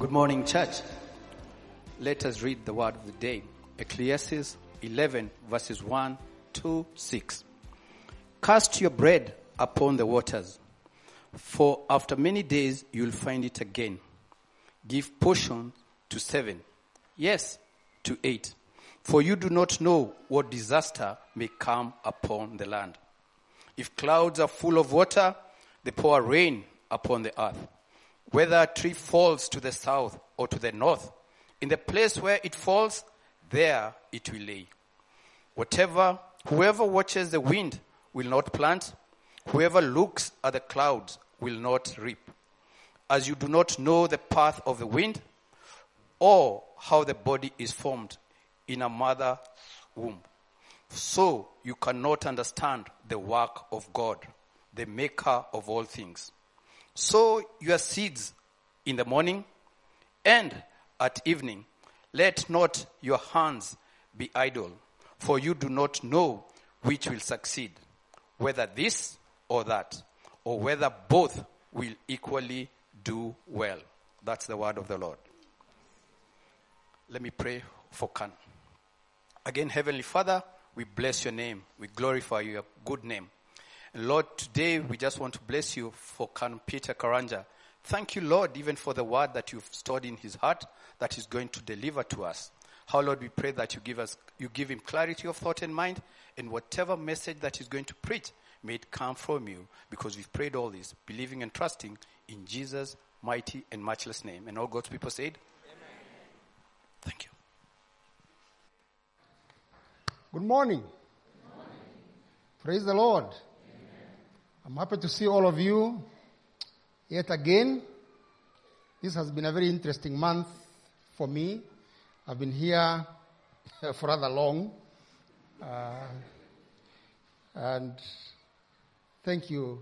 Good morning, church. Let us read the word of the day. Ecclesiastes 11 verses 1 to 6. Cast your bread upon the waters, for after many days you'll find it again. Give portion to seven, yes, to eight, for you do not know what disaster may come upon the land. If clouds are full of water, they pour rain upon the earth. Whether a tree falls to the south or to the north, in the place where it falls, there it will lay. Whatever, whoever watches the wind will not plant, whoever looks at the clouds will not reap. As you do not know the path of the wind, or how the body is formed in a mother's womb, so you cannot understand the work of God, the maker of all things. Sow your seeds in the morning and at evening. Let not your hands be idle, for you do not know which will succeed, whether this or that, or whether both will equally do well. That's the word of the Lord. Let me pray for Canon. Again, Heavenly Father, we bless your name. We glorify your good name. Lord, today we just want to bless you for Canon Peter Karanja. Thank you, Lord, even for the word that you've stored in his heart that he's going to deliver to us. How, Lord, we pray that you give us, you give him clarity of thought and mind, and whatever message that he's going to preach, may it come from you, because we've prayed all this, believing and trusting in Jesus' mighty and matchless name. And all God's people said, Amen. Thank you. Good morning. Praise the Lord. I'm happy to see all of you yet again. This has been a very interesting month for me. I've been here for rather long. Uh, and thank you,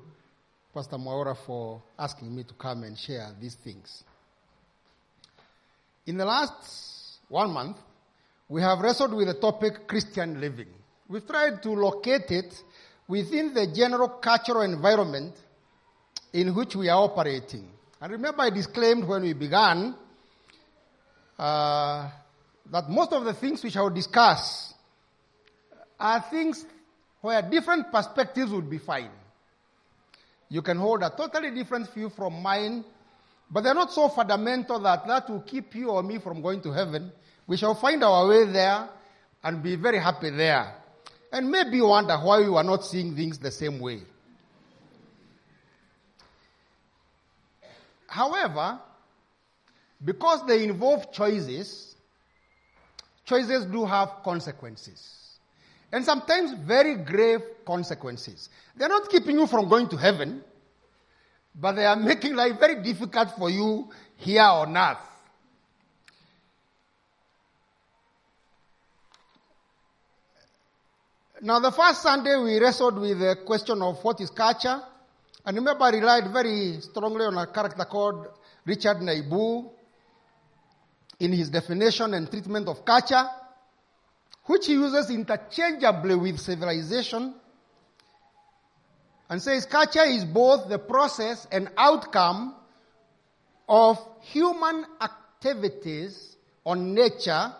Pastor Maura, for asking me to come and share these things. In the last one month, we have wrestled with the topic Christian living. We've tried to locate it within the general cultural environment in which we are operating. And remember, I disclaimed when we began uh, that most of the things which I will discuss are things where different perspectives would be fine. You can hold a totally different view from mine, but they're not so fundamental that that will keep you or me from going to heaven. We shall find our way there and be very happy there. And maybe wonder why you are not seeing things the same way. However, because they involve choices, choices do have consequences. And sometimes very grave consequences. They're not keeping you from going to heaven, but they are making life very difficult for you here on earth. Now, the first Sunday we wrestled with the question of what is culture. And remember, I relied very strongly on a character called Richard Niebuhr in his definition and treatment of culture, which he uses interchangeably with civilization and says culture is both the process and outcome of human activities on nature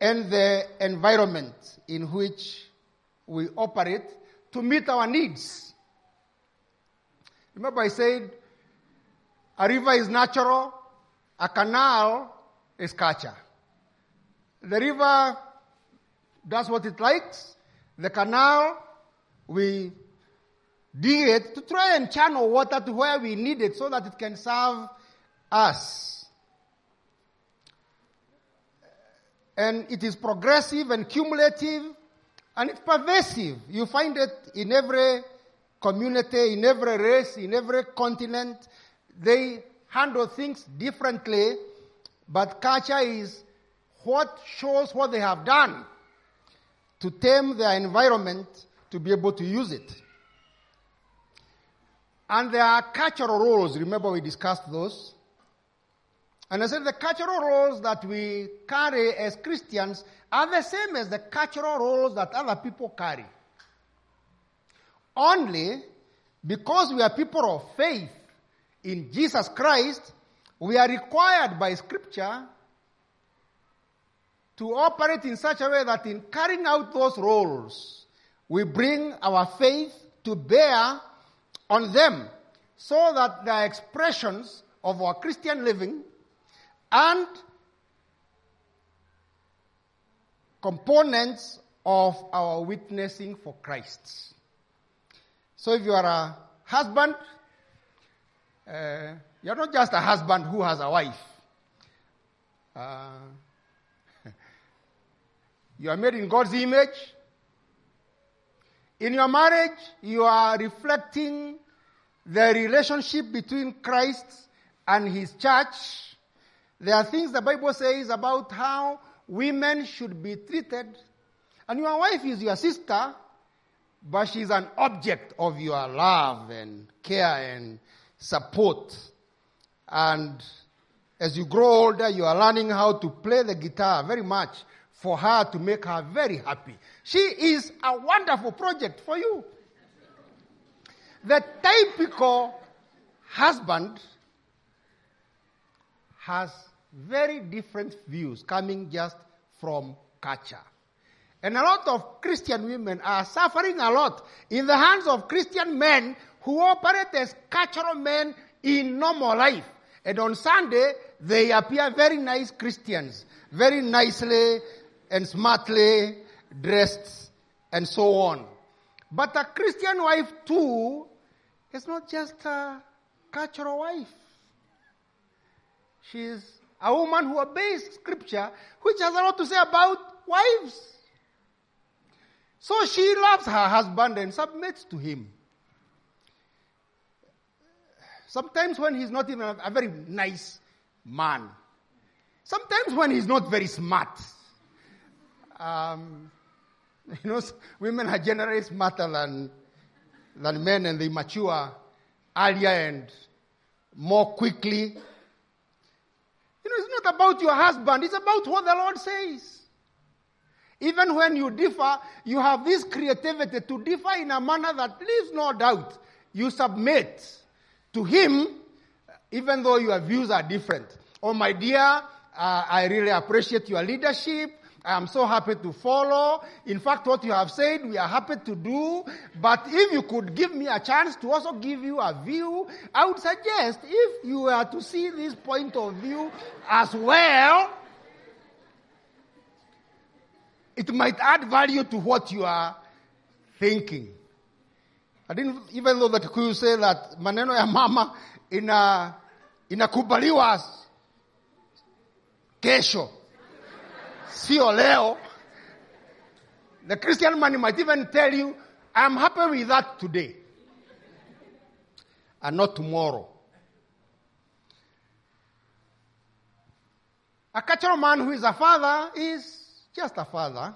and the environment in which we operate to meet our needs. Remember, I said a river is natural, a canal is culture. The river does what it likes, the canal, we dig it to try and channel water to where we need it so that it can serve us. And it is progressive and cumulative and it's pervasive. You find it in every community, in every race, in every continent. They handle things differently, but culture is what shows what they have done to tame their environment to be able to use it. And there are cultural roles. Remember we discussed those. And I said the cultural roles that we carry as Christians are the same as the cultural roles that other people carry. Only because we are people of faith in Jesus Christ, we are required by Scripture to operate in such a way that in carrying out those roles, we bring our faith to bear on them so that the expressions of our Christian living and components of our witnessing for Christ. So if you are a husband, uh, you're not just a husband who has a wife. Uh, you are made in God's image. In your marriage, you are reflecting the relationship between Christ and his church. There are things the Bible says about how women should be treated. And your wife is your sister, but she's an object of your love and care and support. And as you grow older, you are learning how to play the guitar very much for her to make her very happy. She is a wonderful project for you. The typical husband has very different views coming just from culture. And a lot of Christian women are suffering a lot in the hands of Christian men who operate as cultural men in normal life. And on Sunday, they appear very nice Christians, very nicely and smartly dressed and so on. But a Christian wife too is not just a cultural wife. She is a woman who obeys scripture, which has a lot to say about wives. So she loves her husband and submits to him. Sometimes when he's not even a, very nice man. Sometimes when he's not very smart. Um, you know, women are generally smarter than, than men and they mature earlier and more quickly. You know, it's not about your husband, it's about what the Lord says. Even when you differ, you have this creativity to differ in a manner that leaves no doubt. You submit to Him, even though your views are different. Oh, my dear, uh, I really appreciate your leadership. I am so happy to follow. In fact, what you have said, we are happy to do. But if you could give me a chance to also give you a view, I would suggest if you were to see this point of view as well, it might add value to what you are thinking. I didn't even know that Kikuyu say that maneno ya mama ina inakubaliwa kesho sio leo. The Christian man might even tell you, I'm happy with that today and not tomorrow. A cultural man who is a father is just a father.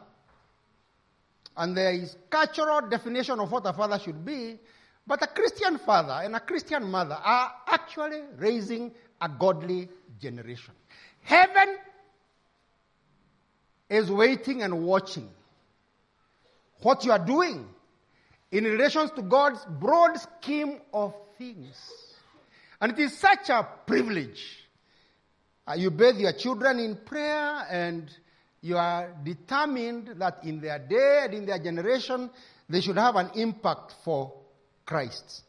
And there is cultural definition of what a father should be. But a Christian father and a Christian mother are actually raising a godly generation. Heaven is waiting and watching what you are doing in relation to God's broad scheme of things. And it is such a privilege. Uh, you bathe your children in prayer and you are determined that in their day and in their generation, they should have an impact for Christ.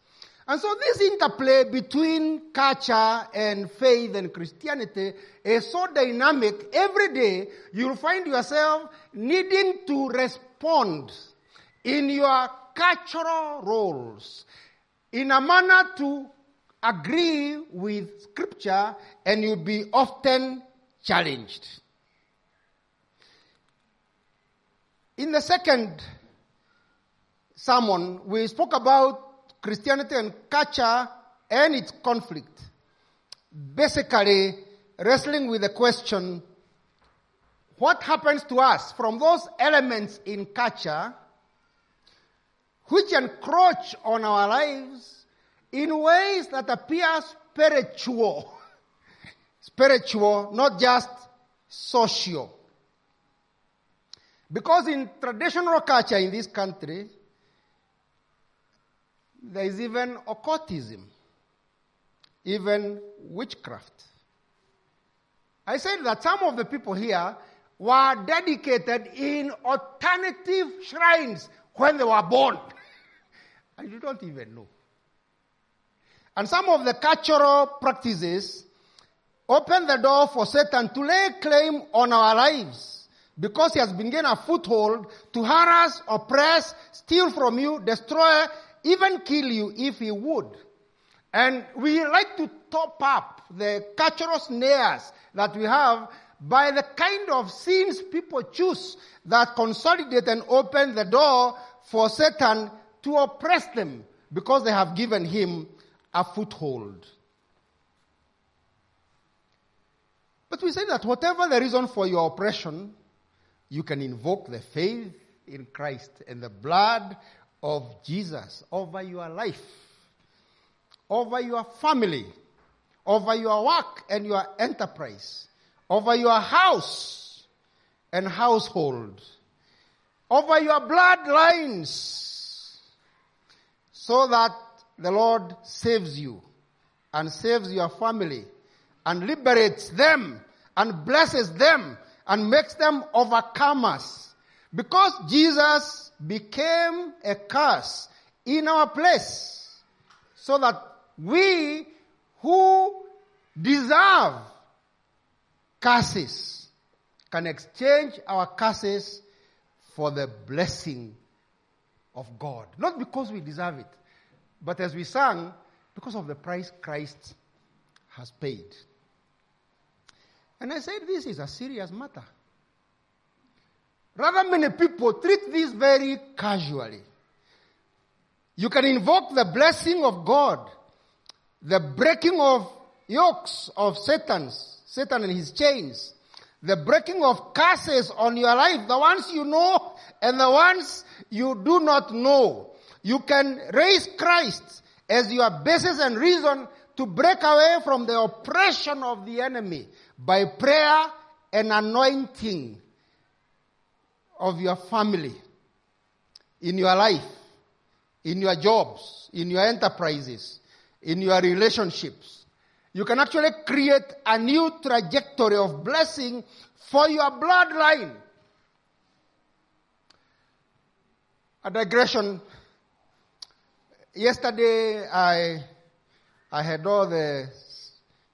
And so this interplay between culture and faith and Christianity is so dynamic. Every day you'll find yourself needing to respond in your cultural roles in a manner to agree with scripture and you'll be often challenged. In the second sermon, we spoke about Christianity and culture and its conflict. Basically, wrestling with the question what happens to us from those elements in culture which encroach on our lives in ways that appear spiritual. spiritual, not just social. Because in traditional culture in this country, there is even occultism. even witchcraft. I said that some of the people here were dedicated in alternative shrines when they were born. and you don't even know. And some of the cultural practices open the door for Satan to lay claim on our lives because he has been getting a foothold to harass, oppress, steal from you, destroy, even kill you if he would. And we like to top up the cultural snares that we have by the kind of sins people choose that consolidate and open the door for Satan to oppress them because they have given him a foothold. But we say that whatever the reason for your oppression, you can invoke the faith in Christ and the blood of Jesus over your life, over your family, over your work and your enterprise, over your house and household, over your bloodlines, so that the Lord saves you and saves your family and liberates them and blesses them and makes them overcomers. Because Jesus became a curse in our place so that we who deserve curses can exchange our curses for the blessing of God. Not because we deserve it, but as we sang, because of the price Christ has paid. And I said, this is a serious matter. Rather many people treat this very casually. You can invoke the blessing of God the breaking of yokes of Satan's, Satan and his chains, the breaking of curses on your life, the ones you know and the ones you do not know. You can raise Christ as your basis and reason to break away from the oppression of the enemy by prayer and anointing of your family, in your life, in your jobs, in your enterprises, in your relationships. You can actually create a new trajectory of blessing for your bloodline. A digression. Yesterday, I, I had all the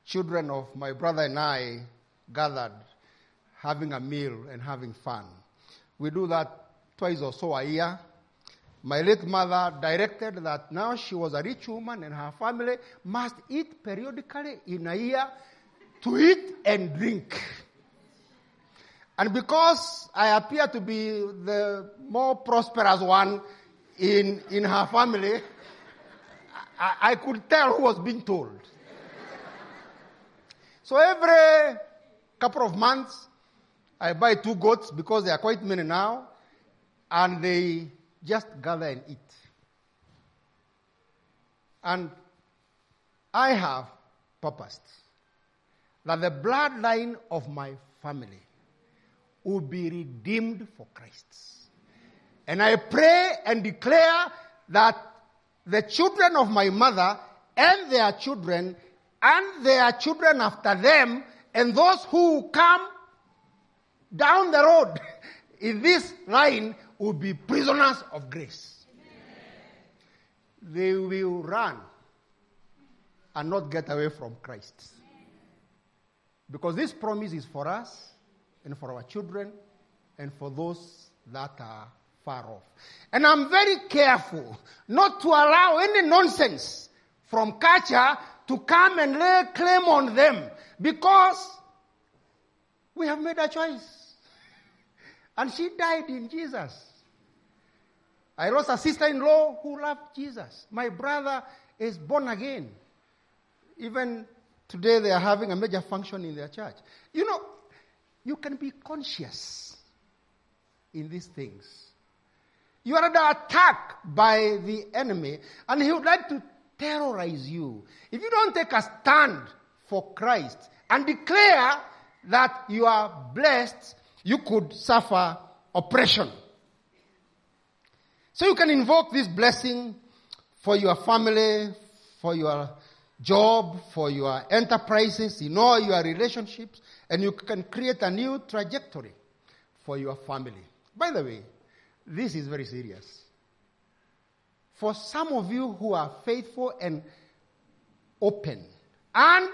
children of my brother and I gathered, having a meal and having fun. We do that twice or so a year. My late mother directed that now she was a rich woman and her family must eat periodically in a year to eat and drink. And because I appear to be the more prosperous one in, in her family, I, I could tell who was being told. so every couple of months, I buy two goats because they are quite many now, and they just gather and eat. And I have purposed that the bloodline of my family will be redeemed for Christ. And I pray and declare that the children of my mother and their children and their children after them and those who come down the road in this line will be prisoners of grace. They will run and not get away from Christ. Because this promise is for us and for our children and for those that are far off. And I'm very careful not to allow any nonsense from culture to come and lay claim on them because we have made a choice. And she died in Jesus. I lost a sister-in-law who loved Jesus. My brother is born again. Even today they are having a major function in their church. You know, you can be conscious in these things. You are under attack by the enemy and he would like to terrorize you. If you don't take a stand for Christ and declare that you are blessed, you could suffer oppression. So you can invoke this blessing for your family, for your job, for your enterprises, in all your relationships, and you can create a new trajectory for your family. By the way, this is very serious. For some of you who are faithful and open and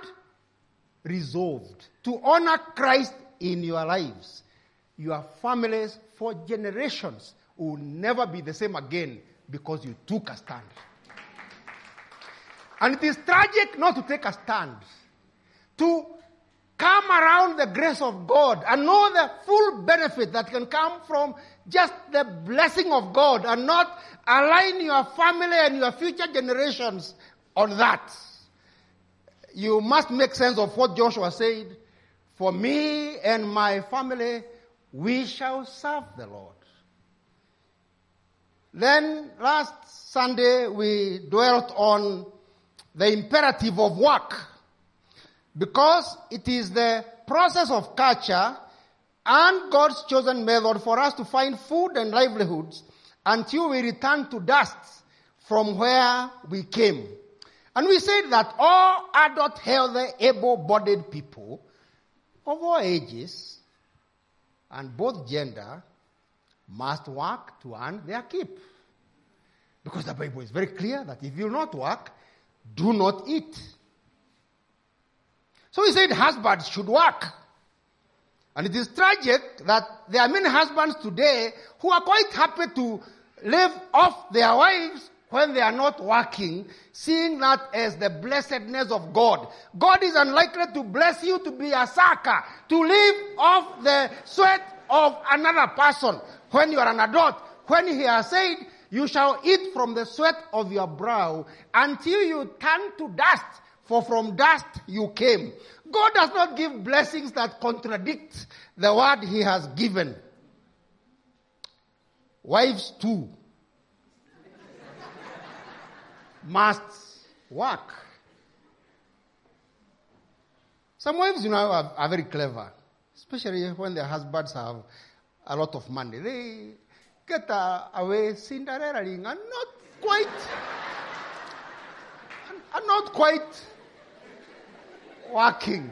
resolved to honor Christ in your lives, your families for generations will never be the same again because you took a stand. And it is tragic not to take a stand, to come around the grace of God and know the full benefit that can come from just the blessing of God and not align your family and your future generations on that. You must make sense of what Joshua said. For me and my family, we shall serve the Lord. Then last Sunday we dwelt on the imperative of work because it is the process of culture and God's chosen method for us to find food and livelihoods until we return to dust from where we came. And we said that all adult, healthy, able-bodied people of all ages and both gender must work to earn their keep. Because the Bible is very clear that if you not work, do not eat. So he said husbands should work. And it is tragic that there are many husbands today who are quite happy to live off their wives when they are not working, seeing that as the blessedness of God. God is unlikely to bless you to be a sucker, to live off the sweat of another person when you are an adult. When he has said, you shall eat from the sweat of your brow until you turn to dust, for from dust you came. God does not give blessings that contradict the word he has given. Wives too must work. Some wives, you know, are, are very clever, especially when their husbands have a lot of money. They get away Cinderella ring and not quite, and not quite working.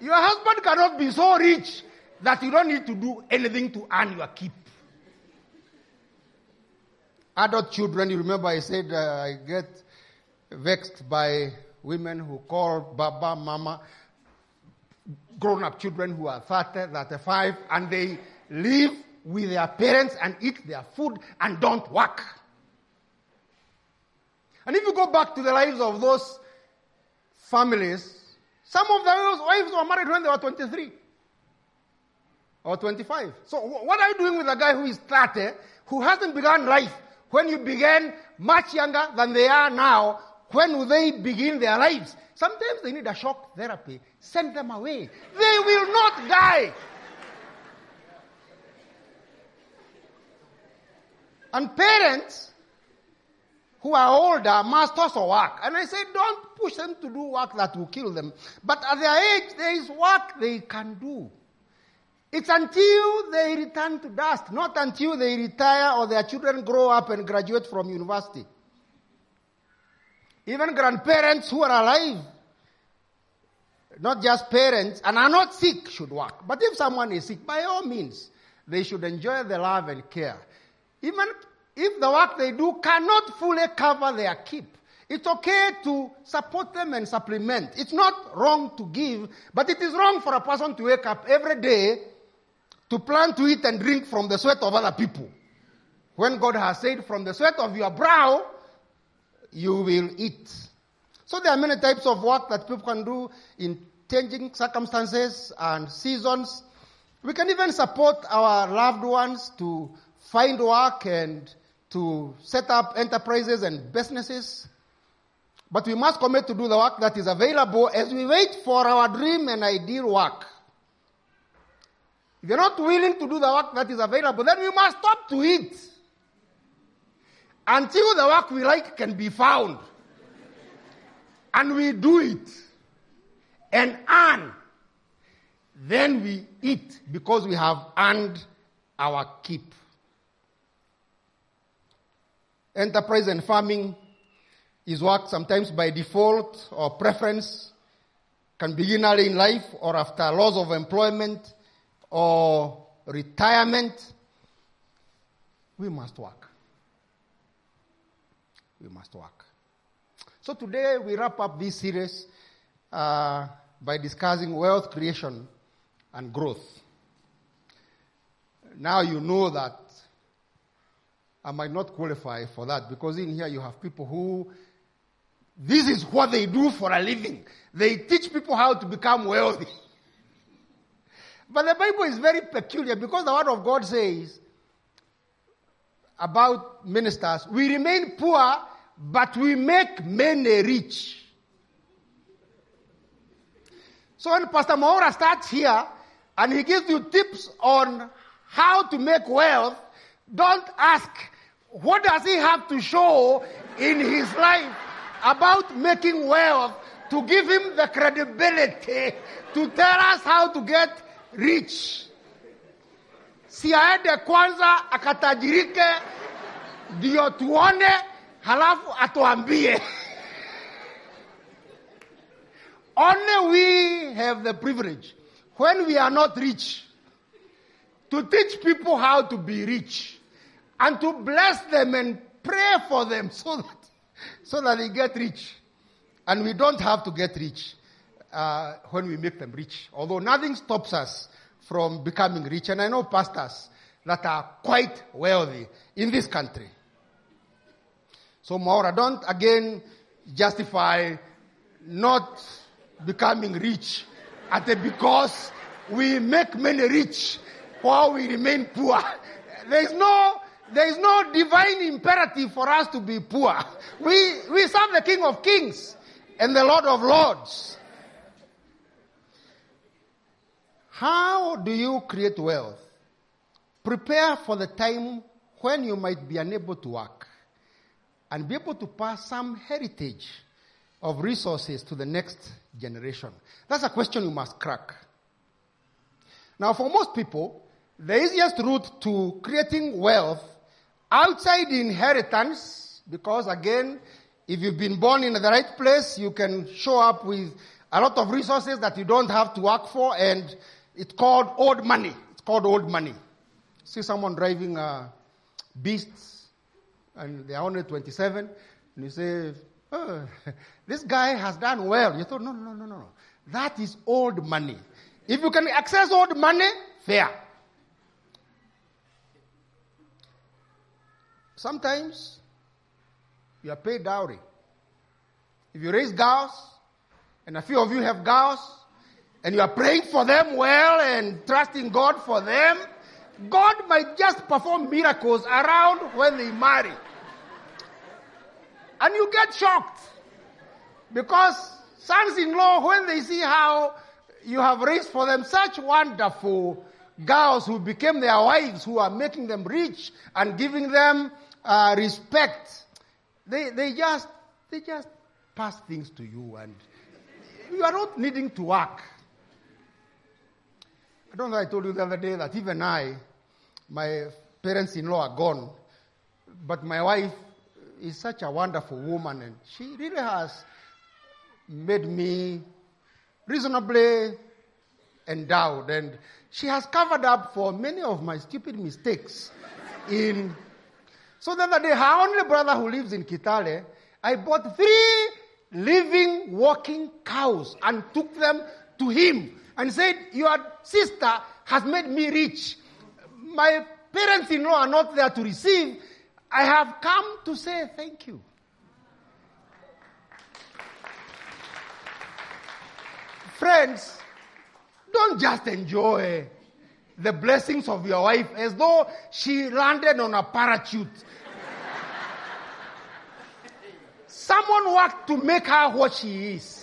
Your husband cannot be so rich that you don't need to do anything to earn your keep. Adult children, you remember I said uh, I get vexed by women who call Baba, Mama, grown up children who are 30, 35, and they live with their parents and eat their food and don't work. And if you go back to the lives of those families, some of those wives were married when they were 23 or 25. So what are you doing with a guy who is 30, who hasn't begun life when you began much younger than they are now? When will they begin their lives? Sometimes they need a shock therapy. Send them away. They will not die. And parents who are older must also work. And I say, don't push them to do work that will kill them. But at their age, there is work they can do. It's until they return to dust, not until they retire or their children grow up and graduate from university. Even grandparents who are alive, not just parents, and are not sick should work. But if someone is sick, by all means, they should enjoy the love and care. Even if the work they do cannot fully cover their keep, it's okay to support them and supplement. It's not wrong to give, but it is wrong for a person to wake up every day to plan to eat and drink from the sweat of other people. When God has said, from the sweat of your brow, you will eat. So there are many types of work that people can do in changing circumstances and seasons. We can even support our loved ones to find work and to set up enterprises and businesses. But we must commit to do the work that is available as we wait for our dream and ideal work. If you're not willing to do the work that is available, then we must stop to eat until the work we like can be found. And we do it and earn. Then we eat because we have earned our keep enterprise and farming is work sometimes by default or preference, can begin early in life or after loss of employment or retirement. We must work. We must work. So today we wrap up this series uh, by discussing wealth creation and growth. Now you know that I might not qualify for that because in here you have people who this is what they do for a living. They teach people how to become wealthy. But the Bible is very peculiar because the Word of God says about ministers, we remain poor, but we make many rich. So when Pastor Maura starts here and he gives you tips on how to make wealth, don't ask, what does he have to show in his life about making wealth to give him the credibility to tell us how to get rich? Si aende kwanza akatajirike ndio tuone halafu atuambie. Only we have the privilege when we are not rich to teach people how to be rich and to bless them and pray for them so that, so that they get rich. And we don't have to get rich uh, when we make them rich. Although nothing stops us from becoming rich. And I know pastors that are quite wealthy in this country. So Maura, don't again justify not becoming rich at the because we make many rich while we remain poor. There is no, there is no divine imperative for us to be poor. We, we serve the King of Kings and the Lord of Lords. How do you create wealth? Prepare for the time when you might be unable to work and be able to pass some heritage of resources to the next generation. That's a question you must crack. Now, for most people, the easiest route to creating wealth outside inheritance, because again, if you've been born in the right place, you can show up with a lot of resources that you don't have to work for, and it's called old money. It's called old money. See someone driving a beast, and they are only 27, and you say, oh, this guy has done well. You thought, no, no, no, no, no. That is old money. If you can access old money, fair. Sometimes you are paid dowry. If you raise girls, and a few of you have girls, and you are praying for them well and trusting God for them, God might just perform miracles around when they marry. And you get shocked. Because sons in law, when they see how you have raised for them such wonderful girls who became their wives, who are making them rich and giving them uh, respect, they, they just they just pass things to you, and you are not needing to work. I don't know. I told you the other day that even I, my parents-in-law are gone, but my wife is such a wonderful woman, and she really has made me reasonably endowed, and she has covered up for many of my stupid mistakes. In so the other day, her only brother who lives in Kitale, I bought three living, walking cows and took them to him and said, "Your sister has made me rich. My parents-in-law are not there to receive. I have come to say thank you." Friends, don't just enjoy the blessings of your wife as though she landed on a parachute. Someone worked to make her what she is.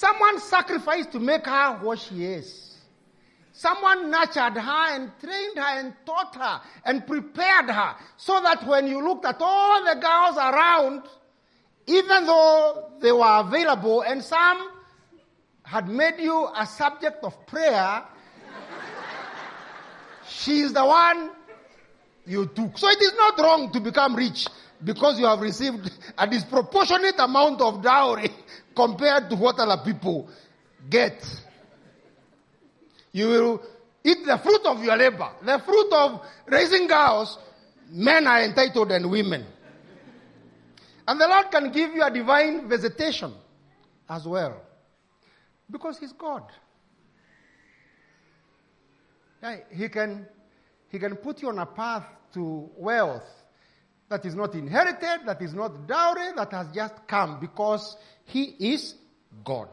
Someone sacrificed to make her what she is. Someone nurtured her and trained her and taught her and prepared her so that when you looked at all the girls around, even though they were available and some had made you a subject of prayer, she is the one you took. So it is not wrong to become rich because you have received a disproportionate amount of dowry compared to what other people get. You will eat the fruit of your labor. The fruit of raising girls, men are entitled and women. And the Lord can give you a divine visitation as well. Because He's God. He, can, he can put you on a path to wealth that is not inherited, that is not dowry, that has just come because He is God.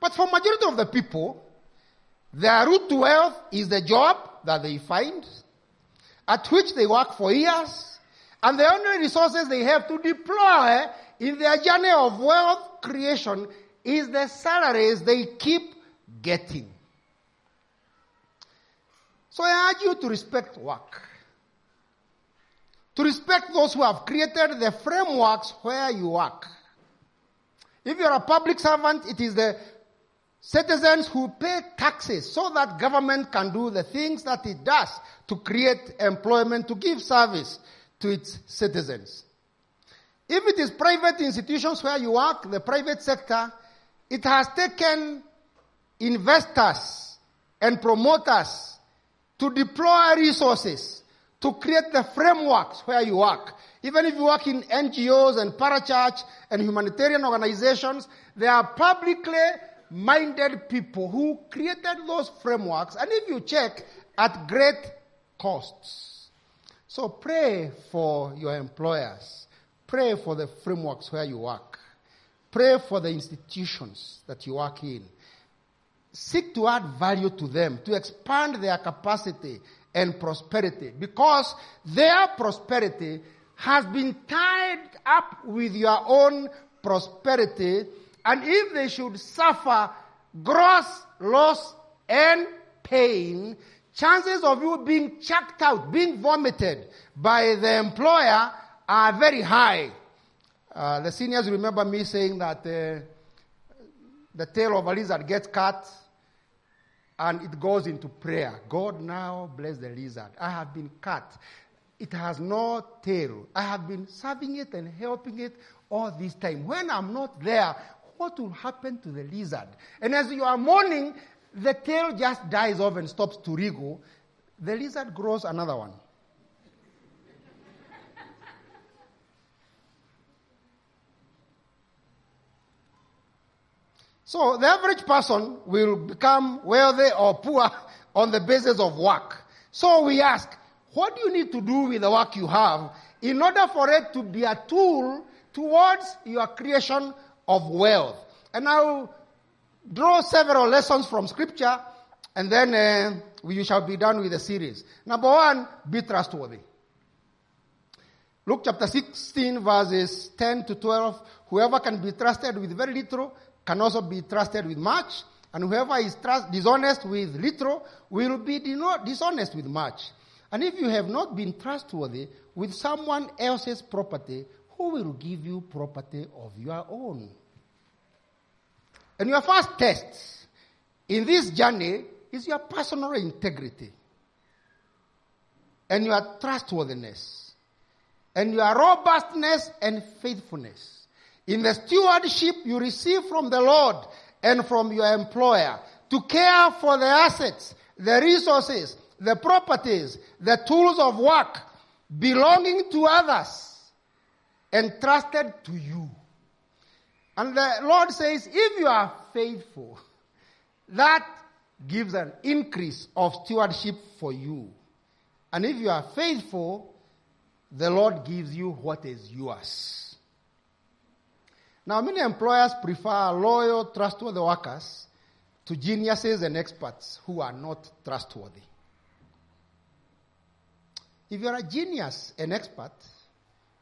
But for majority of the people, their route to wealth is the job that they find, at which they work for years, and the only resources they have to deploy in their journey of wealth creation is the salaries they keep getting. So I urge you to respect work. To respect those who have created the frameworks where you work. If you're a public servant, it is the citizens who pay taxes so that government can do the things that it does to create employment, to give service to its citizens. If it is private institutions where you work, the private sector, it has taken investors and promoters to deploy resources to create the frameworks where you work. Even if you work in NGOs and parachurch and humanitarian organizations, there are publicly minded people who created those frameworks, and if you check, at great costs. So pray for your employers. Pray for the frameworks where you work. Pray for the institutions that you work in. Seek to add value to them, to expand their capacity and prosperity, because their prosperity has been tied up with your own prosperity. And if they should suffer gross loss and pain, chances of you being chucked out, being vomited by the employer are very high. Uh, the seniors remember me saying that uh, the tail of a lizard gets cut and it goes into prayer. God now bless the lizard. I have been cut. It has no tail. I have been serving it and helping it all this time. When I'm not there, what will happen to the lizard? And as you are mourning, the tail just dies off and stops to wriggle. The lizard grows another one. So the average person will become wealthy or poor on the basis of work. So we ask, what do you need to do with the work you have in order for it to be a tool towards your creation of wealth. And I'll draw several lessons from scripture and then uh, we shall be done with the series. Number one, be trustworthy. Luke chapter 16 verses 10 to 12. Whoever can be trusted with very little can also be trusted with much. And whoever is trust, dishonest with little will be dishonest with much. And if you have not been trustworthy with someone else's property, who will give you property of your own? And your first test in this journey is your personal integrity and your trustworthiness and your robustness and faithfulness. In the stewardship you receive from the Lord and from your employer to care for the assets, the resources, the properties, the tools of work belonging to others entrusted to you. And the Lord says, if you are faithful, that gives an increase of stewardship for you. And if you are faithful, the Lord gives you what is yours. Now, many employers prefer loyal, trustworthy workers to geniuses and experts who are not trustworthy. If you're a genius and expert,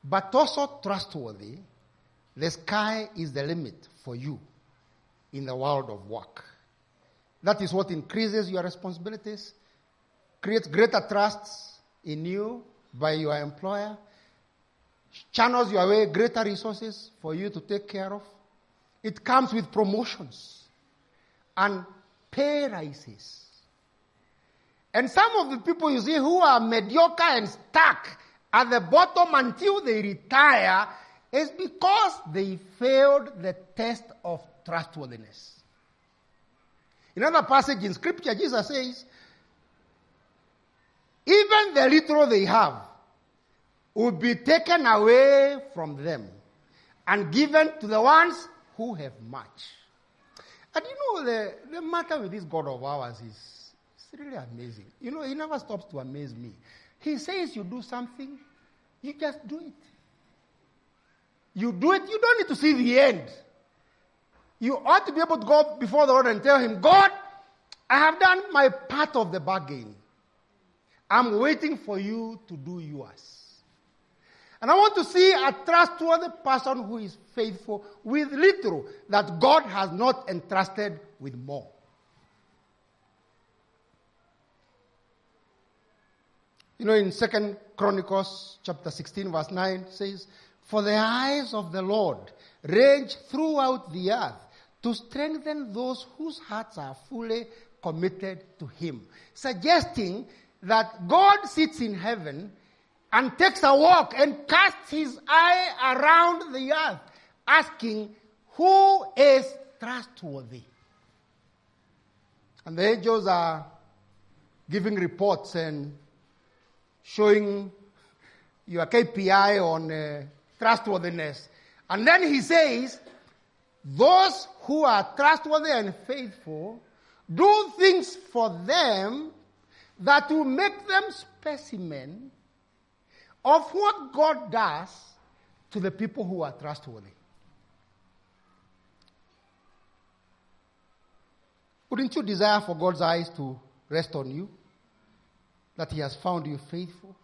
but also trustworthy, the sky is the limit for you in the world of work. That is what increases your responsibilities, creates greater trust in you by your employer, channels your way greater resources for you to take care of. It comes with promotions and pay rises. And some of the people you see who are mediocre and stuck at the bottom until they retire is because they failed the test of trustworthiness. In another passage in scripture, Jesus says, even the little they have will be taken away from them and given to the ones who have much. And you know, the, the matter with this God of ours is it's really amazing. You know, he never stops to amaze me. He says you do something, you just do it. You do it, you don't need to see the end. You ought to be able to go before the Lord and tell him, God, I have done my part of the bargain. I'm waiting for you to do yours. And I want to see a trustworthy person who is faithful with little that God has not entrusted with more. You know, in Second Chronicles chapter 16, verse 9 says, For the eyes of the Lord range throughout the earth to strengthen those whose hearts are fully committed to Him. Suggesting that God sits in heaven and takes a walk and casts his eye around the earth, asking, Who is trustworthy? And the angels are giving reports and showing your KPI on uh, trustworthiness. And then he says, Those who are trustworthy and faithful do things for them that will make them specimen of what God does to the people who are trustworthy. Wouldn't you desire for God's eyes to rest on you? That He has found you faithful?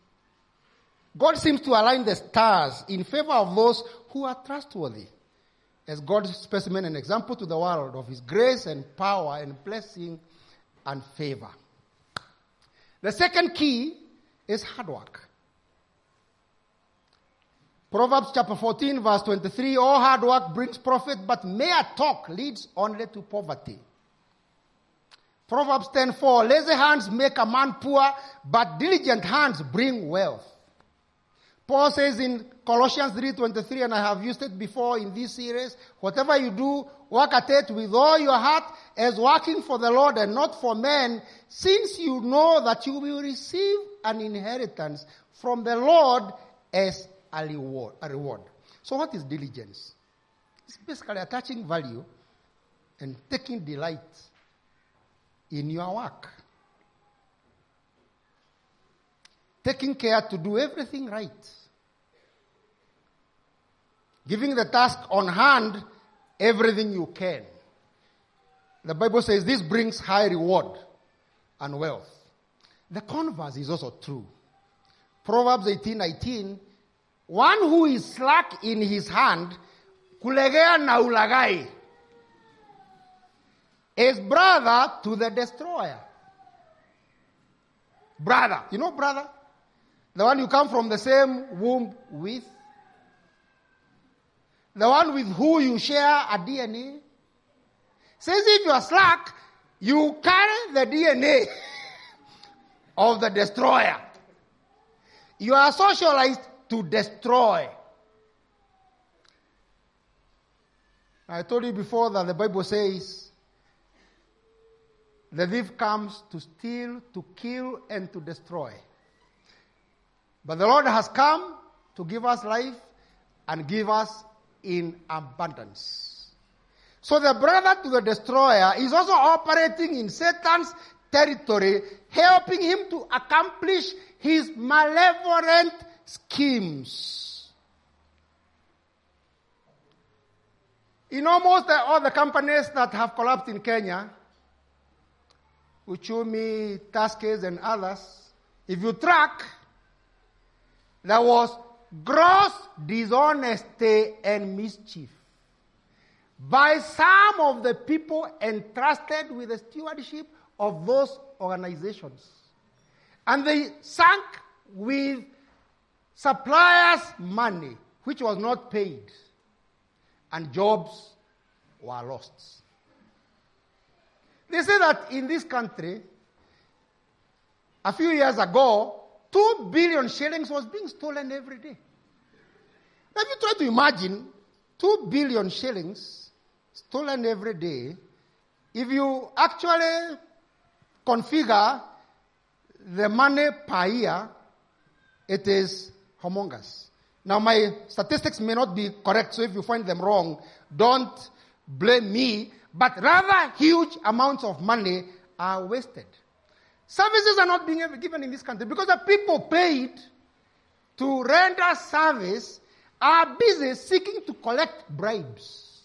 God seems to align the stars in favor of those who are trustworthy as God's specimen and example to the world of His grace and power and blessing and favor. The second key is hard work. Proverbs chapter 14, verse 23 All hard work brings profit, but mere talk leads only to poverty. Proverbs 10:4 Lazy hands make a man poor, but diligent hands bring wealth. Paul says in Colossians 3:23 and I have used it before in this series, whatever you do, work at it with all your heart as working for the Lord and not for men, since you know that you will receive an inheritance from the Lord as a reward. A reward. So, what is diligence? It's basically attaching value and taking delight in your work. Taking care to do everything right. Giving the task on hand everything you can. The Bible says this brings high reward and wealth. The converse is also true. Proverbs 18 19 one who is slack in his hand, kulegea na ulagai, is brother to the destroyer. Brother. You know brother? The one you come from the same womb with. The one with who you share a DNA. Says if you are slack, you carry the DNA of the destroyer. You are socialized to destroy. I told you before that the Bible says the thief comes to steal, to kill, and to destroy. But the Lord has come to give us life and give us in abundance. So the brother to the destroyer is also operating in Satan's territory, helping him to accomplish his malevolent schemes. In almost all the companies that have collapsed in Kenya, Uchumi, Tuskys, and others, if you track, there was gross dishonesty and mischief by some of the people entrusted with the stewardship of those organizations. And they sank with suppliers' money, which was not paid, and jobs were lost. They say that in this country, a few years ago, two billion shillings was being stolen every day. Now, if you try to imagine two billion shillings stolen every day, if you actually configure the money per year, it is humongous. Now, my statistics may not be correct, so if you find them wrong, don't blame me, but rather huge amounts of money are wasted. Services are not being given in this country because the people paid to render service are busy seeking to collect bribes.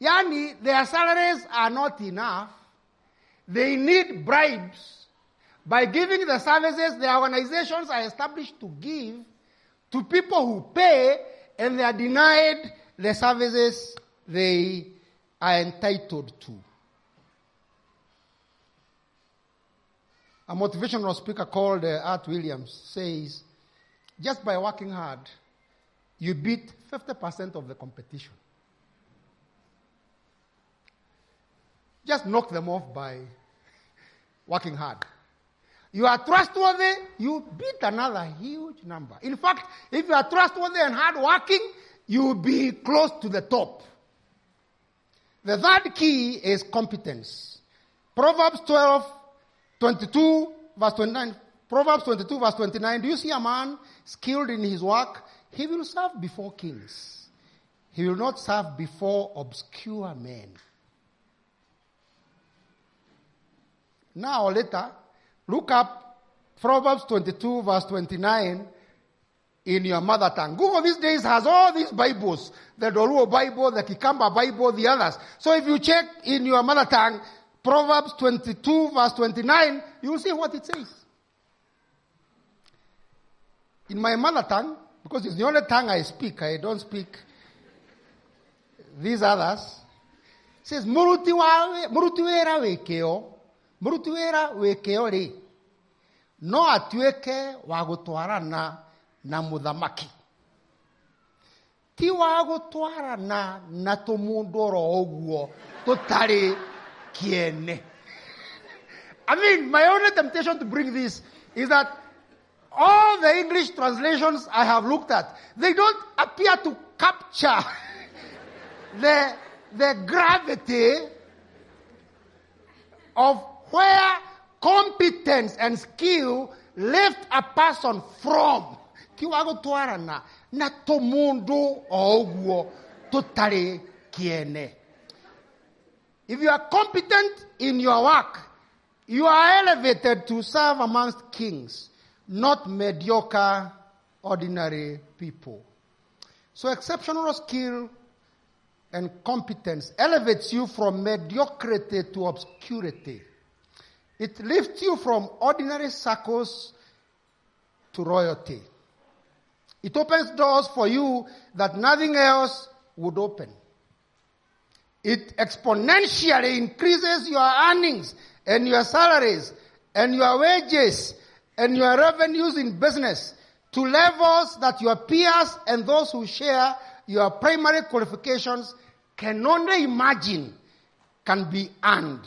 Yani, their salaries are not enough. They need bribes. By giving the services the organizations are established to give to people who pay and they are denied the services they are entitled to. A motivational speaker called uh, Art Williams says, just by working hard, you beat 50% of the competition. Just knock them off by working hard. You are trustworthy, you beat another huge number. In fact, if you are trustworthy and hardworking, you will be close to the top. The third key is competence. Proverbs 12, 22, verse 29. Proverbs 22, verse 29. Do you see a man skilled in his work? He will serve before kings. He will not serve before obscure men. Now, or later, look up Proverbs 22, verse 29 in your mother tongue. Google these days has all these Bibles the Dholuo Bible, the Kikamba Bible, the others. So if you check in your mother tongue, Proverbs 22, verse 29, you will see what it says. In my mother tongue, because it's the only tongue I speak, I don't speak these others. It says, wekeo, murutiwera wekeo ri, no atueke wa gutwarana na muthamaki ti wa gutwarana na tumundu oro uguo tutari kiene I mean, my only temptation to bring this is that all the English translations I have looked at, they don't appear to capture the, the gravity of where competence and skill lift a person from. Kiwago twarana na tomundu o tutari kiene. If you are competent in your work, you are elevated to serve amongst kings, not mediocre, ordinary people. So exceptional skill and competence elevates you from mediocrity to obscurity. It lifts you from ordinary circles to royalty. It opens doors for you that nothing else would open. It exponentially increases your earnings and your salaries and your wages and your revenues in business to levels that your peers and those who share your primary qualifications can only imagine can be earned.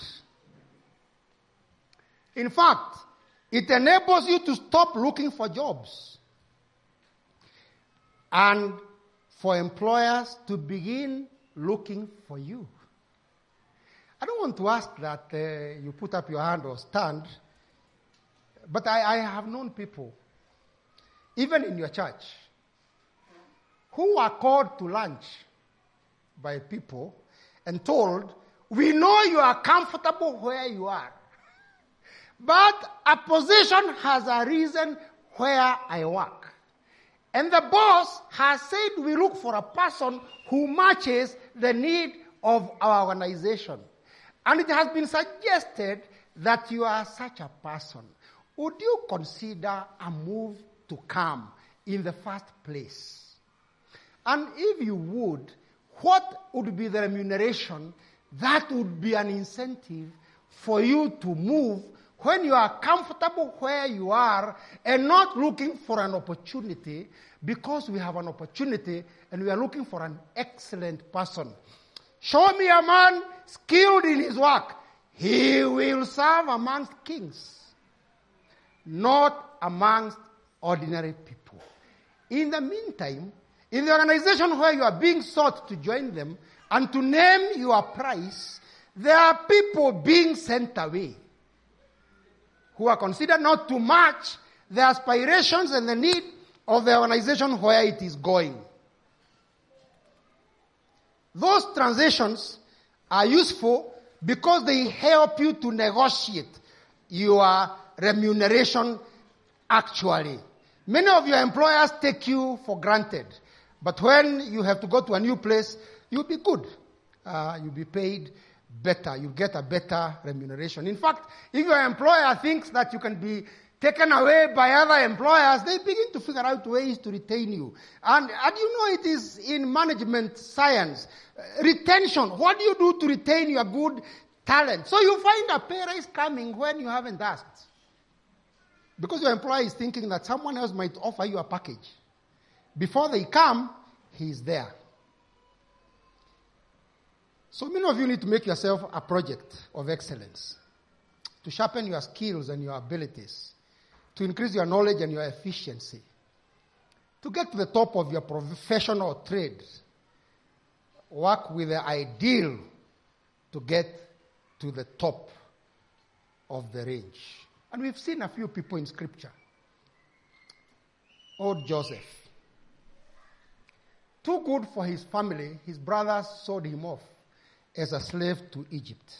In fact, it enables you to stop looking for jobs and for employers to begin looking for you. I don't want to ask that uh, you put up your hand or stand, but I, I have known people, even in your church, who are called to lunch by people and told, We know you are comfortable where you are, but a position has arisen where I work. And the boss has said we look for a person who matches the need of our organization. And it has been suggested that you are such a person. Would you consider a move to come in the first place? And if you would, what would be the remuneration that would be an incentive for you to move when you are comfortable where you are and not looking for an opportunity because we have an opportunity and we are looking for an excellent person. Show me a man skilled in his work. He will serve amongst kings. not amongst ordinary people. In the meantime, in the organization where you are being sought to join them and to name your price, there are people being sent away who are considered not to match the aspirations and the need of the organization where it is going. Those transitions are useful because they help you to negotiate your remuneration actually. Many of your employers take you for granted, but when you have to go to a new place, you'll be good. Uh, you'll be paid better. You get a better remuneration. In fact, if your employer thinks that you can be taken away by other employers, they begin to figure out ways to retain you. And, and you know it is in management science. Uh, retention. What do you do to retain your good talent? So you find a pay raise coming when you haven't asked. Because your employer is thinking that someone else might offer you a package. Before they come, he's there. So many of you need to make yourself a project of excellence to sharpen your skills and your abilities, to increase your knowledge and your efficiency, to get to the top of your profession or trade. Work with the ideal to get to the top of the range. And we've seen a few people in Scripture. Old Joseph. Too good for his family, his brothers sold him off as a slave to Egypt,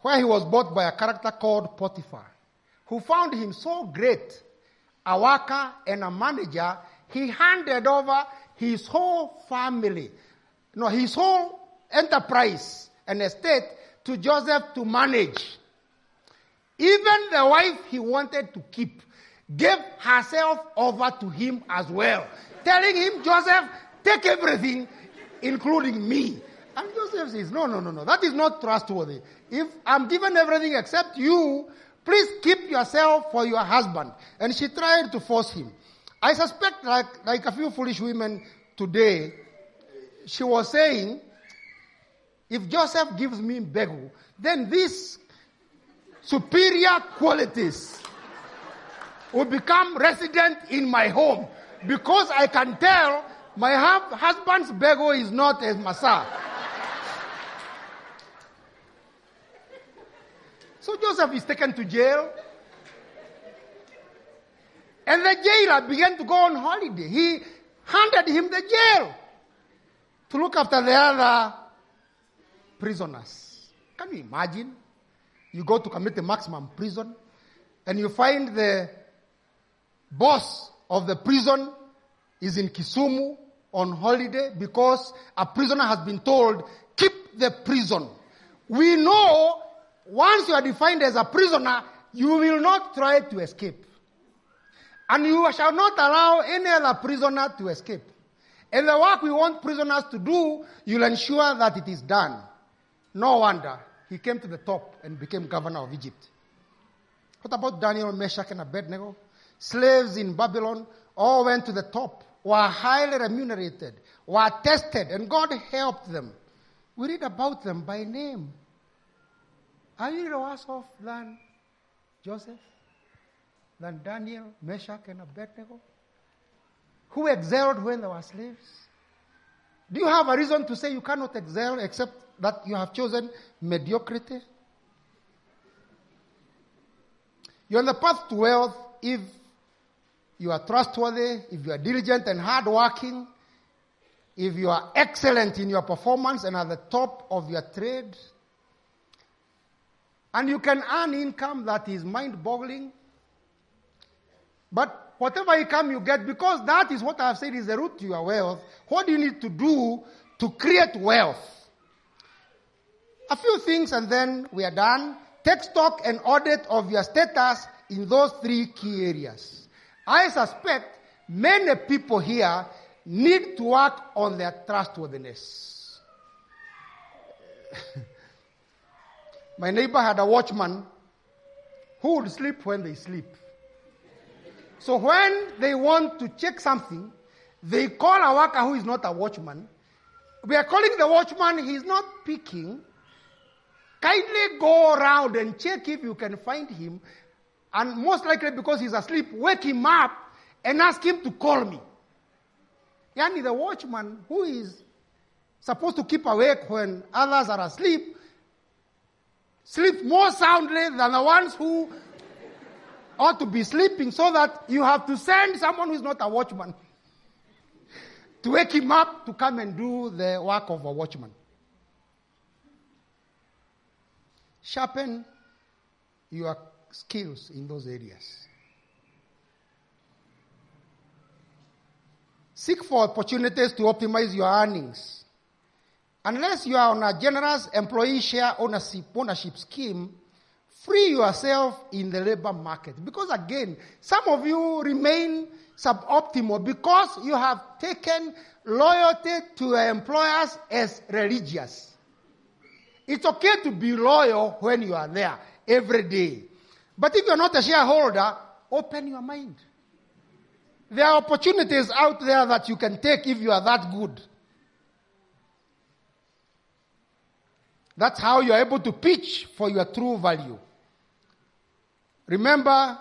where he was bought by a character called Potiphar, who found him so great, a worker and a manager, he handed over his whole family, no, his whole enterprise and estate to Joseph to manage. Even the wife he wanted to keep gave herself over to him as well, telling him, Joseph, take everything, including me. And Joseph says, No, no, no, no. That is not trustworthy. If I'm given everything except you, please keep yourself for your husband. And she tried to force him. I suspect, like, like a few foolish women today, she was saying, if Joseph gives me Begu, then these superior qualities will become resident in my home because I can tell my husband's Bego is not as Massa. So Joseph is taken to jail. And the jailer began to go on holiday. He handed him the jail to look after the other prisoners. Can you imagine? You go to Kamiti maximum prison and you find the boss of the prison is in Kisumu on holiday because a prisoner has been told, keep the prison. We know once you are defined as a prisoner, you will not try to escape. And you shall not allow any other prisoner to escape. And the work we want prisoners to do, you'll ensure that it is done. No wonder he came to the top and became governor of Egypt. What about Daniel, Meshach, and Abednego? Slaves in Babylon all went to the top, were highly remunerated, were tested, and God helped them. We read about them by name. Are you worse off than Joseph? Than Daniel, Meshach, and Abednego? Who excelled when they were slaves? Do you have a reason to say you cannot excel except that you have chosen mediocrity? You're on the path to wealth if you are trustworthy, if you are diligent and hardworking, if you are excellent in your performance and at the top of your trade, and you can earn income that is mind boggling. But whatever income you get, because that is what I have said is the root to your wealth, what do you need to do to create wealth? A few things and then we are done. Take stock and audit of your status in those three key areas. I suspect many people here need to work on their trustworthiness. My neighbor had a watchman who would sleep when they sleep. So when they want to check something, they call a worker who is not a watchman. We are calling the watchman, he's not picking. Kindly go around and check if you can find him. and most likely because he's asleep, wake him up and ask him to call me. Yani the watchman who is supposed to keep awake when others are asleep sleep more soundly than the ones who ought to be sleeping so that you have to send someone who is not a watchman to wake him up to come and do the work of a watchman. Sharpen your skills in those areas. Seek for opportunities to optimize your earnings. Unless you are on a generous employee share ownership, ownership scheme, free yourself in the labor market. Because again, some of you remain suboptimal because you have taken loyalty to employers as religious. It's okay to be loyal when you are there every day. But if you're not a shareholder, open your mind. There are opportunities out there that you can take if you are that good. That's how you're able to pitch for your true value. Remember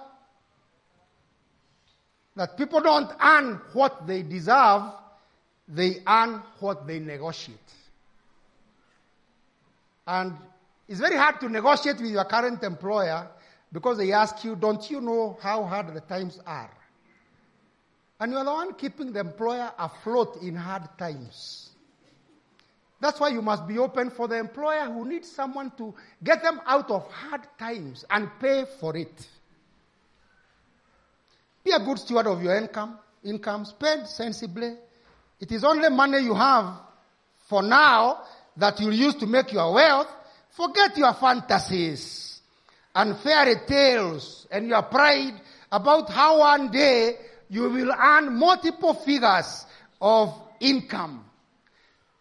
that people don't earn what they deserve, they earn what they negotiate. And it's very hard to negotiate with your current employer because they ask you, Don't you know how hard the times are? And you're the one keeping the employer afloat in hard times. That's why you must be open for the employer who needs someone to get them out of hard times and pay for it. Be a good steward of your income. Income spend sensibly. It is only money you have for now that you'll use to make your wealth. Forget your fantasies and fairy tales and your pride about how one day you will earn multiple figures of income.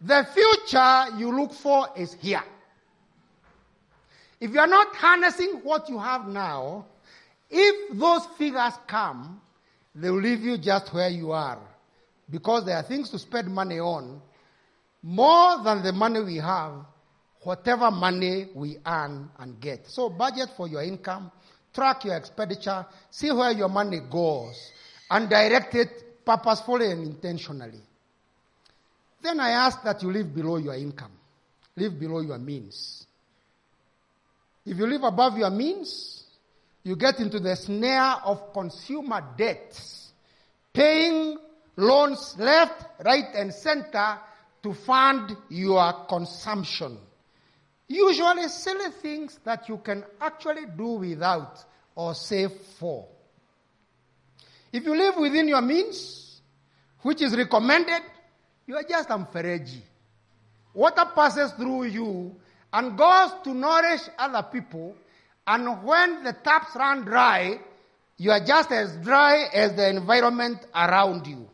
The future you look for is here. If you are not harnessing what you have now, if those figures come, they will leave you just where you are. Because there are things to spend money on more than the money we have, whatever money we earn and get. So budget for your income, track your expenditure, see where your money goes and direct it purposefully and intentionally. Then I ask that you live below your income, live below your means. If you live above your means, you get into the snare of consumer debts, paying loans left, right, and center to fund your consumption. Usually silly things that you can actually do without or save for. If you live within your means, which is recommended, you are just amfereji. Water passes through you and goes to nourish other people, and when the taps run dry, you are just as dry as the environment around you.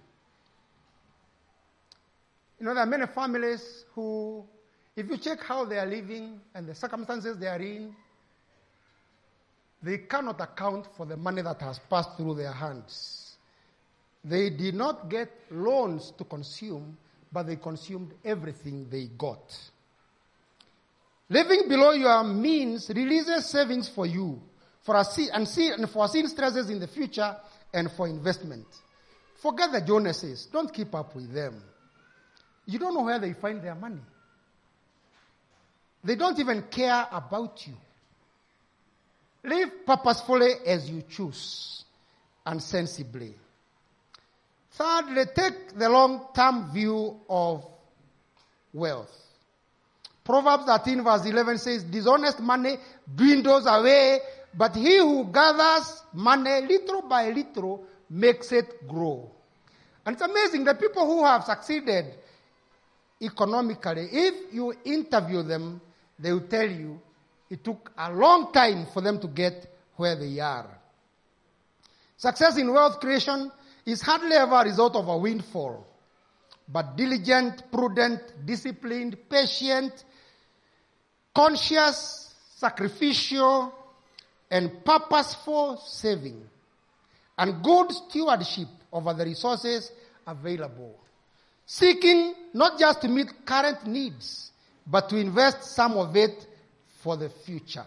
You know, there are many families who, if you check how they are living and the circumstances they are in, they cannot account for the money that has passed through their hands. They did not get loans to consume, but they consumed everything they got. Living below your means releases savings for you for a see, and, see, and for seeing stresses in the future and for investment. Forget the Joneses. Don't keep up with them. You don't know where they find their money. They don't even care about you. Live purposefully as you choose and sensibly. Thirdly, take the long term view of wealth. Proverbs 13, verse 11 says, Dishonest money dwindles away, but he who gathers money little by little makes it grow. And it's amazing the people who have succeeded economically, if you interview them, they will tell you it took a long time for them to get where they are. Success in wealth creation is hardly ever a result of a windfall, but diligent, prudent, disciplined, patient, conscious, sacrificial, and purposeful saving, and good stewardship over the resources available. Seeking not just to meet current needs, but to invest some of it for the future.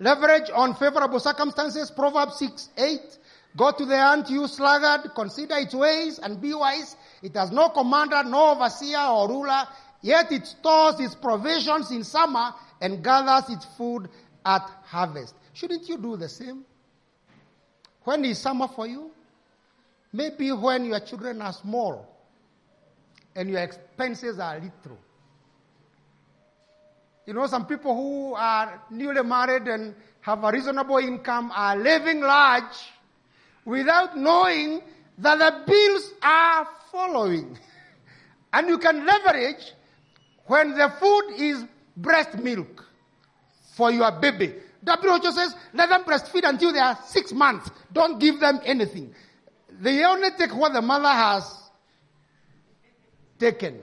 Leverage on favorable circumstances. Proverbs 6, 8. Go to the ant, you sluggard, consider its ways and be wise. It has no commander, no overseer or ruler, yet it stores its provisions in summer and gathers its food at harvest. Shouldn't you do the same? When is summer for you? Maybe when your children are small and your expenses are little. You know, some people who are newly married and have a reasonable income are living large without knowing that the bills are following. And you can leverage when the food is breast milk for your baby. WHO says let them breastfeed until they are six months. Don't give them anything. They only take what the mother has taken.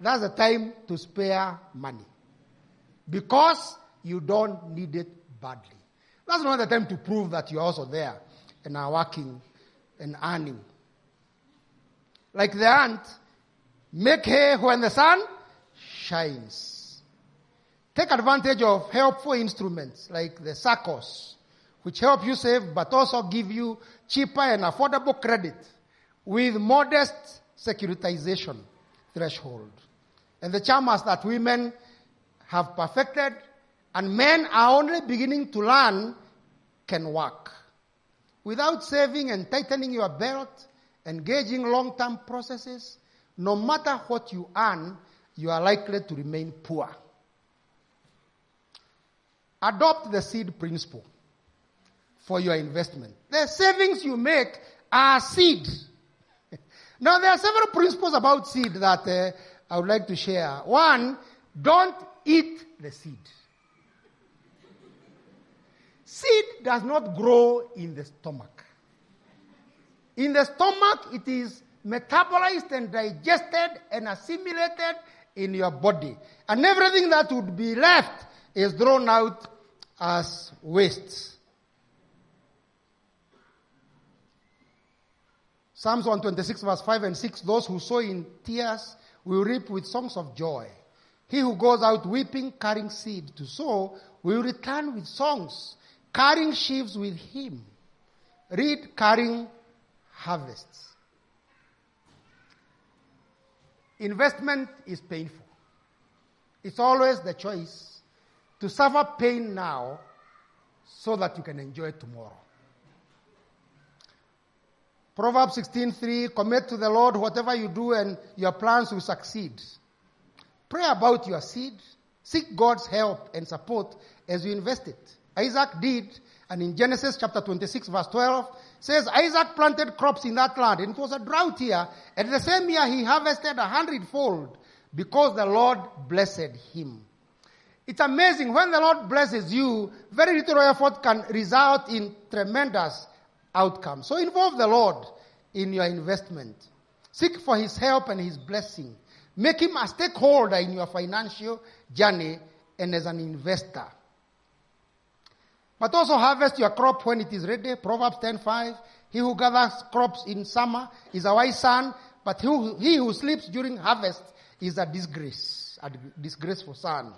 That's the time to spare money. Because you don't need it badly. That's not the time to prove that you're also there and are working and earning. Like the ant, make hay when the sun shines. Take advantage of helpful instruments like the SACCOs, which help you save but also give you cheaper and affordable credit with modest securitization threshold. And the chamas that women have perfected and men are only beginning to learn can work. Without saving and tightening your belt, engaging long-term processes, no matter what you earn, you are likely to remain poor. Adopt the seed principle for your investment. The savings you make are seed. now, there are several principles about seed that uh, I would like to share. One, don't eat the seed. Seed does not grow in the stomach. In the stomach, it is metabolized and digested and assimilated in your body. And everything that would be left is thrown out as waste. Psalms 126 verse 5 and 6, those who sow in tears will reap with songs of joy. He who goes out weeping, carrying seed to sow, will return with songs carrying sheaves with him. Read carrying harvests. Investment is painful. It's always the choice to suffer pain now so that you can enjoy tomorrow. Proverbs 16:3 Commit to the Lord whatever you do and your plans will succeed. Pray about your seed. Seek God's help and support as you invest it. Isaac did, and in Genesis chapter 26 verse 12 says Isaac planted crops in that land, and it was a drought year. And the same year he harvested a hundredfold because the Lord blessed him. It's amazing when the Lord blesses you, very little effort can result in tremendous outcome. So involve the Lord in your investment. Seek for his help and his blessing. Make him a stakeholder in your financial journey and as an investor. But also harvest your crop when it is ready. Proverbs 10:5. He who gathers crops in summer is a wise son, but he who, he who sleeps during harvest is a disgrace, a disgraceful son.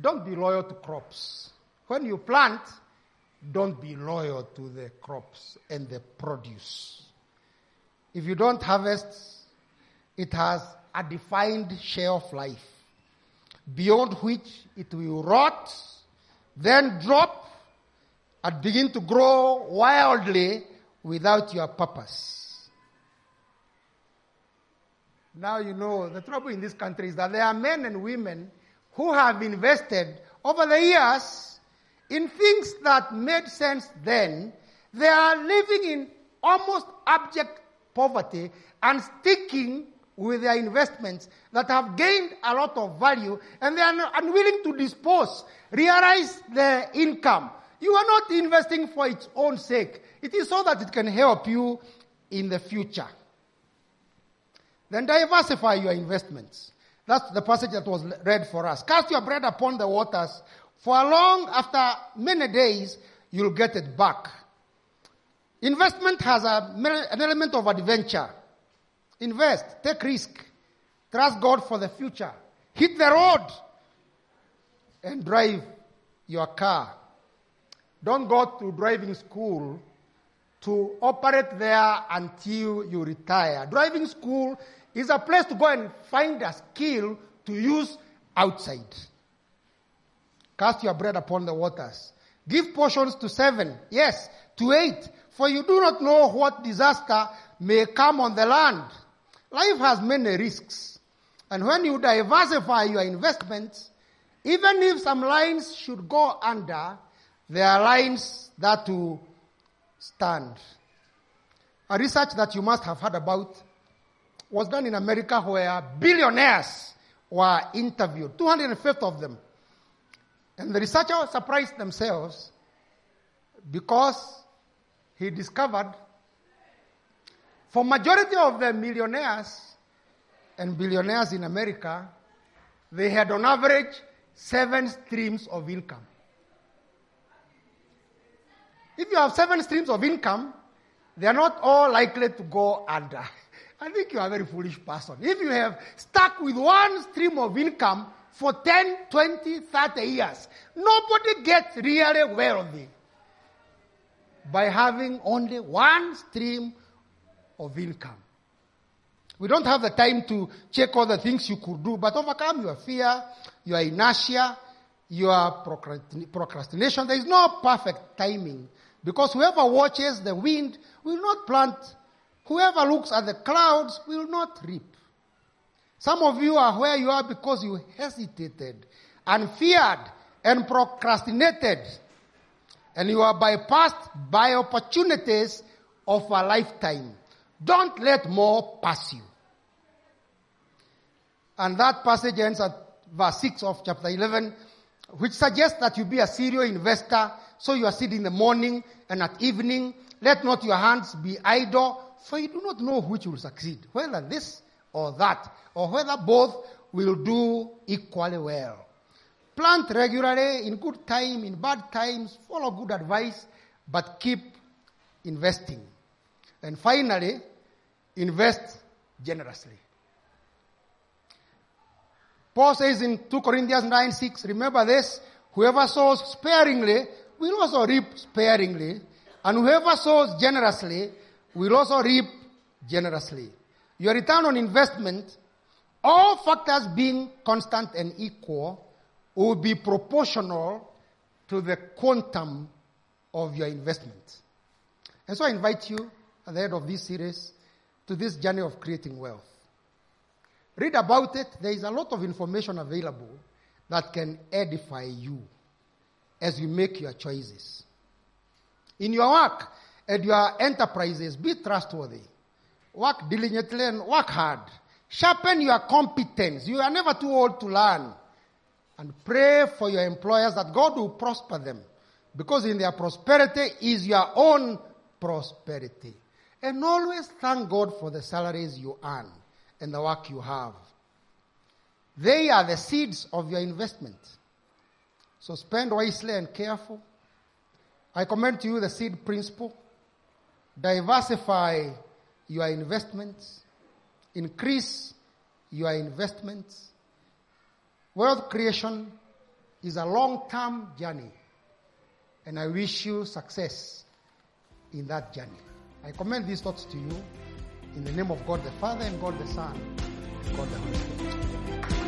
Don't be loyal to crops. When you plant, don't be loyal to the crops and the produce. If you don't harvest, it has a defined shelf life, beyond which it will rot, then drop, and begin to grow wildly without your purpose. Now you know the trouble in this country is that there are men and women who have invested over the years in things that made sense then. They are living in almost abject poverty and sticking with their investments that have gained a lot of value and they are unwilling to dispose, realize their income you are not investing for its own sake. It is so that it can help you in the future. Then diversify your investments. That's the passage that was read for us. Cast your bread upon the waters. For a long after many days, you'll get it back. Investment has a, an element of adventure. Invest, take risk, trust God for the future, hit the road, and drive your car. Don't go to driving school to operate there until you retire. Driving school is a place to go and find a skill to use outside. Cast your bread upon the waters. Give portions to seven, yes, to eight, for you do not know what disaster may come on the land. Life has many risks. And when you diversify your investments, even if some lines should go under, there are lines that will stand. A research that you must have heard about was done in America where billionaires were interviewed, 250 of them. And the researchers surprised themselves because he discovered for majority of the millionaires and billionaires in America, they had on average seven streams of income. If you have seven streams of income, they are not all likely to go under. I think you are a very foolish person. If you have stuck with one stream of income for 10, 20, 30 years, nobody gets really wealthy by having only one stream of income. We don't have the time to check all the things you could do, but overcome your fear, your inertia, your procrastination. There is no perfect timing. Because whoever watches the wind will not plant. Whoever looks at the clouds will not reap. Some of you are where you are because you hesitated and feared and procrastinated. And you are bypassed by opportunities of a lifetime. Don't let more pass you. And that passage ends at verse 6 of chapter 11, which suggests that you be a serial investor. So you are sitting in the morning and at evening. Let not your hands be idle, for you do not know which will succeed, whether this or that, or whether both will do equally well. Plant regularly, in good time, in bad times, follow good advice, but keep investing. And finally, invest generously. Paul says in 2 Corinthians 9 6, remember this, whoever sows sparingly will also reap sparingly, and whoever sows generously will also reap generously. Your return on investment, all factors being constant and equal, will be proportional to the quantum of your investment. And so I invite you at the end of this series to this journey of creating wealth. Read about it. There is a lot of information available that can edify you as you make your choices. In your work and your enterprises, be trustworthy. Work diligently and work hard. Sharpen your competence. You are never too old to learn. And pray for your employers that God will prosper them. Because in their prosperity is your own prosperity. And always thank God for the salaries you earn and the work you have. They are the seeds of your investment. So spend wisely and careful. I commend to you the seed principle. Diversify your investments. Increase your investments. Wealth creation is a long-term journey. And I wish you success in that journey. I commend these thoughts to you. In the name of God the Father and God the Son God the Holy Spirit.